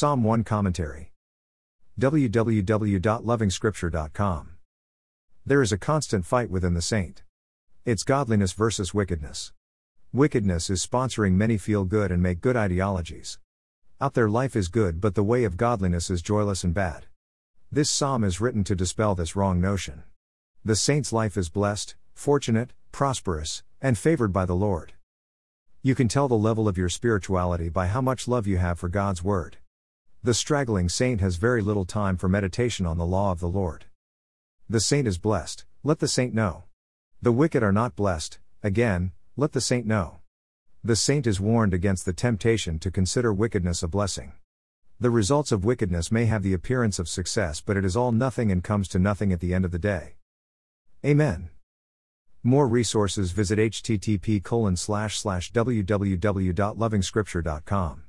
Psalm 1 Commentary. www.lovingscripture.com. There is a constant fight within the saint. It's godliness versus wickedness. Wickedness is sponsoring many feel good and make good ideologies. Out there, life is good, but the way of godliness is joyless and bad. This psalm is written to dispel this wrong notion. The saint's life is blessed, fortunate, prosperous, and favored by the Lord. You can tell the level of your spirituality by how much love you have for God's Word. The straggling saint has very little time for meditation on the law of the Lord. The saint is blessed, let the saint know. The wicked are not blessed, again, let the saint know. The saint is warned against the temptation to consider wickedness a blessing. The results of wickedness may have the appearance of success, but it is all nothing and comes to nothing at the end of the day. Amen. More resources visit http www.lovingscripture.com.